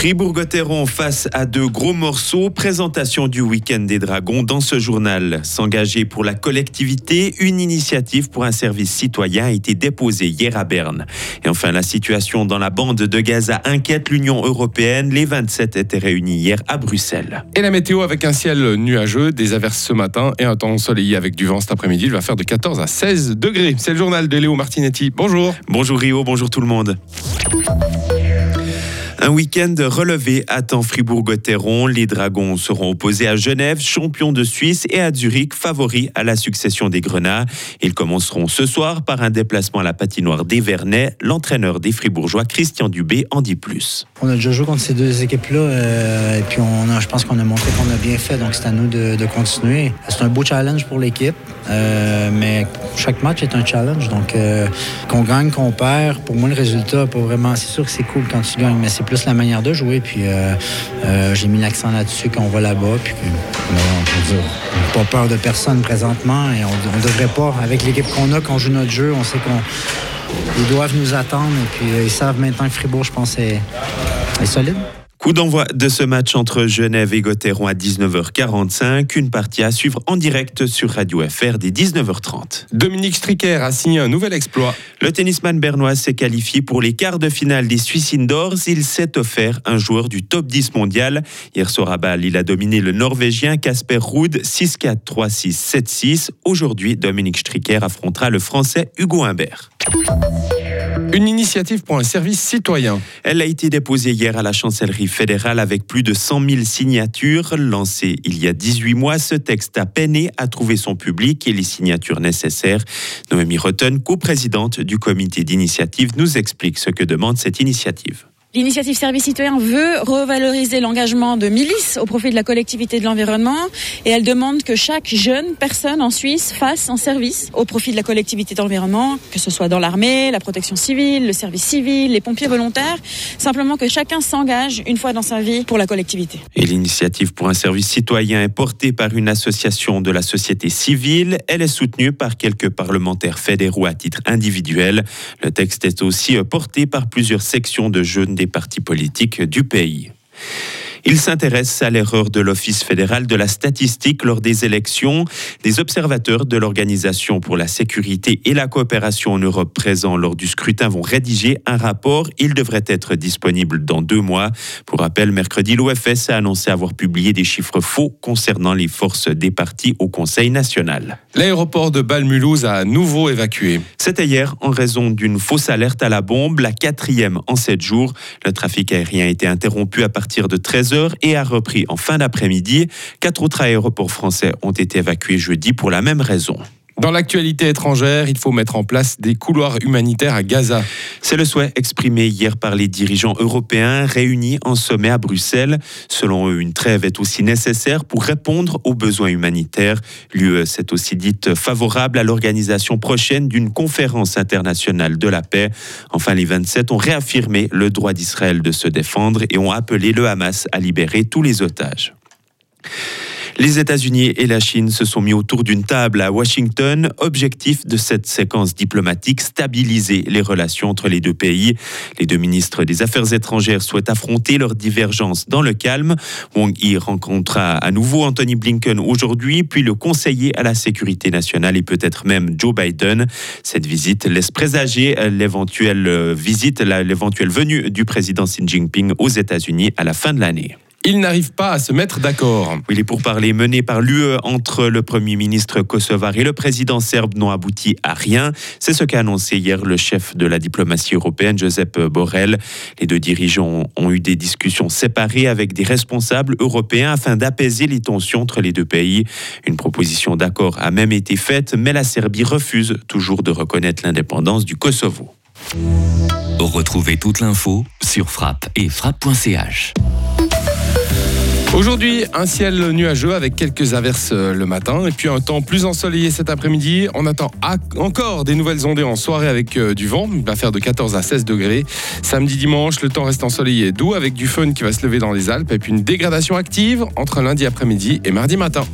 Fribourg-Gotteron face à deux gros morceaux. Présentation du week-end des Dragons dans ce journal. S'engager pour la collectivité, une initiative pour un service citoyen a été déposée hier à Berne. Et enfin, la situation dans la bande de Gaza inquiète l'Union européenne. Les 27 étaient réunis hier à Bruxelles. Et la météo avec un ciel nuageux, des averses ce matin et un temps ensoleillé avec du vent cet après-midi. Il va faire de 14 à 16 degrés. C'est le journal de Léo Martinetti. Bonjour. Bonjour Rio, bonjour tout le monde. Un week-end relevé attend Fribourg-Gotteron. Les Dragons seront opposés à Genève, champion de Suisse, et à Zurich, favori à la succession des Grenats. Ils commenceront ce soir par un déplacement à la patinoire d'Evernay. L'entraîneur des Fribourgeois, Christian Dubé, en dit plus. On a déjà joué contre ces deux équipes-là, euh, et puis on a, je pense qu'on a montré qu'on a bien fait, donc c'est à nous de, continuer. C'est un beau challenge pour l'équipe, euh, mais chaque match est un challenge, donc euh, qu'on gagne, qu'on perd, pour moi le résultat, pas vraiment. C'est sûr que c'est cool quand tu gagnes, mais c'est plus la manière de jouer. Puis euh, euh, j'ai mis l'accent là-dessus quand on va là-bas. Puis on n'a pas peur de personne présentement et on ne devrait pas, avec l'équipe qu'on a, quand on joue notre jeu, on sait qu'on ils doivent nous attendre. Et puis euh, ils savent maintenant que Fribourg, je pense, est, est solide. Coup d'envoi de ce match entre Genève et Gotteron à 19h45. Une partie à suivre en direct sur Radio FR dès 19h30. Dominique Stricker a signé un nouvel exploit. Le tennisman bernois s'est qualifié pour les quarts de finale des Swiss Indoors. Il s'est offert un joueur du top 10 mondial. Hier soir à Bâle, il a dominé le Norvégien Casper Ruud 6-4, 3-6, 7-6. Aujourd'hui, Dominique Stricker affrontera le Français Hugo Humbert. Une initiative pour un service citoyen. Elle a été déposée hier à la chancellerie fédérale avec plus de 100 000 signatures. Lancé il y a 18 mois, ce texte a peiné à trouver son public et les signatures nécessaires. Noémie Rotten, coprésidente du comité d'initiative, nous explique ce que demande cette initiative. L'initiative Service Citoyen veut revaloriser l'engagement de milices au profit de la collectivité de l'environnement et elle demande que chaque jeune personne en Suisse fasse un service au profit de la collectivité de l'environnement, que ce soit dans l'armée, la protection civile, le service civil, les pompiers volontaires, simplement que chacun s'engage une fois dans sa vie pour la collectivité. Et l'initiative pour un service citoyen est portée par une association de la société civile. Elle est soutenue par quelques parlementaires fédéraux à titre individuel. Le texte est aussi porté par plusieurs sections de jeunes des partis politiques du pays. Il s'intéresse à l'erreur de l'Office fédéral de la statistique lors des élections. Des observateurs de l'Organisation pour la sécurité et la coopération en Europe présents lors du scrutin vont rédiger un rapport. Il devrait être disponible dans deux mois. Pour rappel, mercredi, l'OFS a annoncé avoir publié des chiffres faux concernant les forces des partis au Conseil national. L'aéroport de Bâle-Mulhouse a à nouveau évacué. C'était hier en raison d'une fausse alerte à la bombe, la quatrième en sept jours. Le trafic aérien a été interrompu à partir de 13 et a repris en fin d'après-midi. Quatre autres aéroports français ont été évacués jeudi pour la même raison. Dans l'actualité étrangère, il faut mettre en place des couloirs humanitaires à Gaza. C'est le souhait exprimé hier par les dirigeants européens réunis en sommet à Bruxelles. Selon eux, une trêve est aussi nécessaire pour répondre aux besoins humanitaires. L'UE s'est aussi dite favorable à l'organisation prochaine d'une conférence internationale de la paix. Enfin, les 27 ont réaffirmé le droit d'Israël de se défendre et ont appelé le Hamas à libérer tous les otages. Les États-Unis et la Chine se sont mis autour d'une table à Washington. Objectif de cette séquence diplomatique, stabiliser les relations entre les deux pays. Les deux ministres des Affaires étrangères souhaitent affronter leurs divergences dans le calme. Wang Yi rencontrera à nouveau Anthony Blinken aujourd'hui, puis le conseiller à la sécurité nationale et peut-être même Joe Biden. Cette visite laisse présager l'éventuelle visite, l'éventuelle venue du président Xi Jinping aux États-Unis à la fin de l'année. Ils n'arrivent pas à se mettre d'accord. Oui, les pourparlers menés par l'UE entre le Premier ministre kosovar et le président serbe n'ont abouti à rien. C'est ce qu'a annoncé hier le chef de la diplomatie européenne, Josep Borrell. Les deux dirigeants ont eu des discussions séparées avec des responsables européens afin d'apaiser les tensions entre les deux pays. Une proposition d'accord a même été faite, mais la Serbie refuse toujours de reconnaître l'indépendance du Kosovo. Retrouvez toute l'info sur frappe et frappe.ch. Aujourd'hui, un ciel nuageux avec quelques averses euh, le matin et puis un temps plus ensoleillé cet après-midi. On attend encore des nouvelles ondées en soirée avec euh, du vent. Il va faire de 14 à 16 degrés. Samedi, dimanche, le temps reste ensoleillé et doux avec du fun qui va se lever dans les Alpes et puis une dégradation active entre lundi après-midi et mardi matin.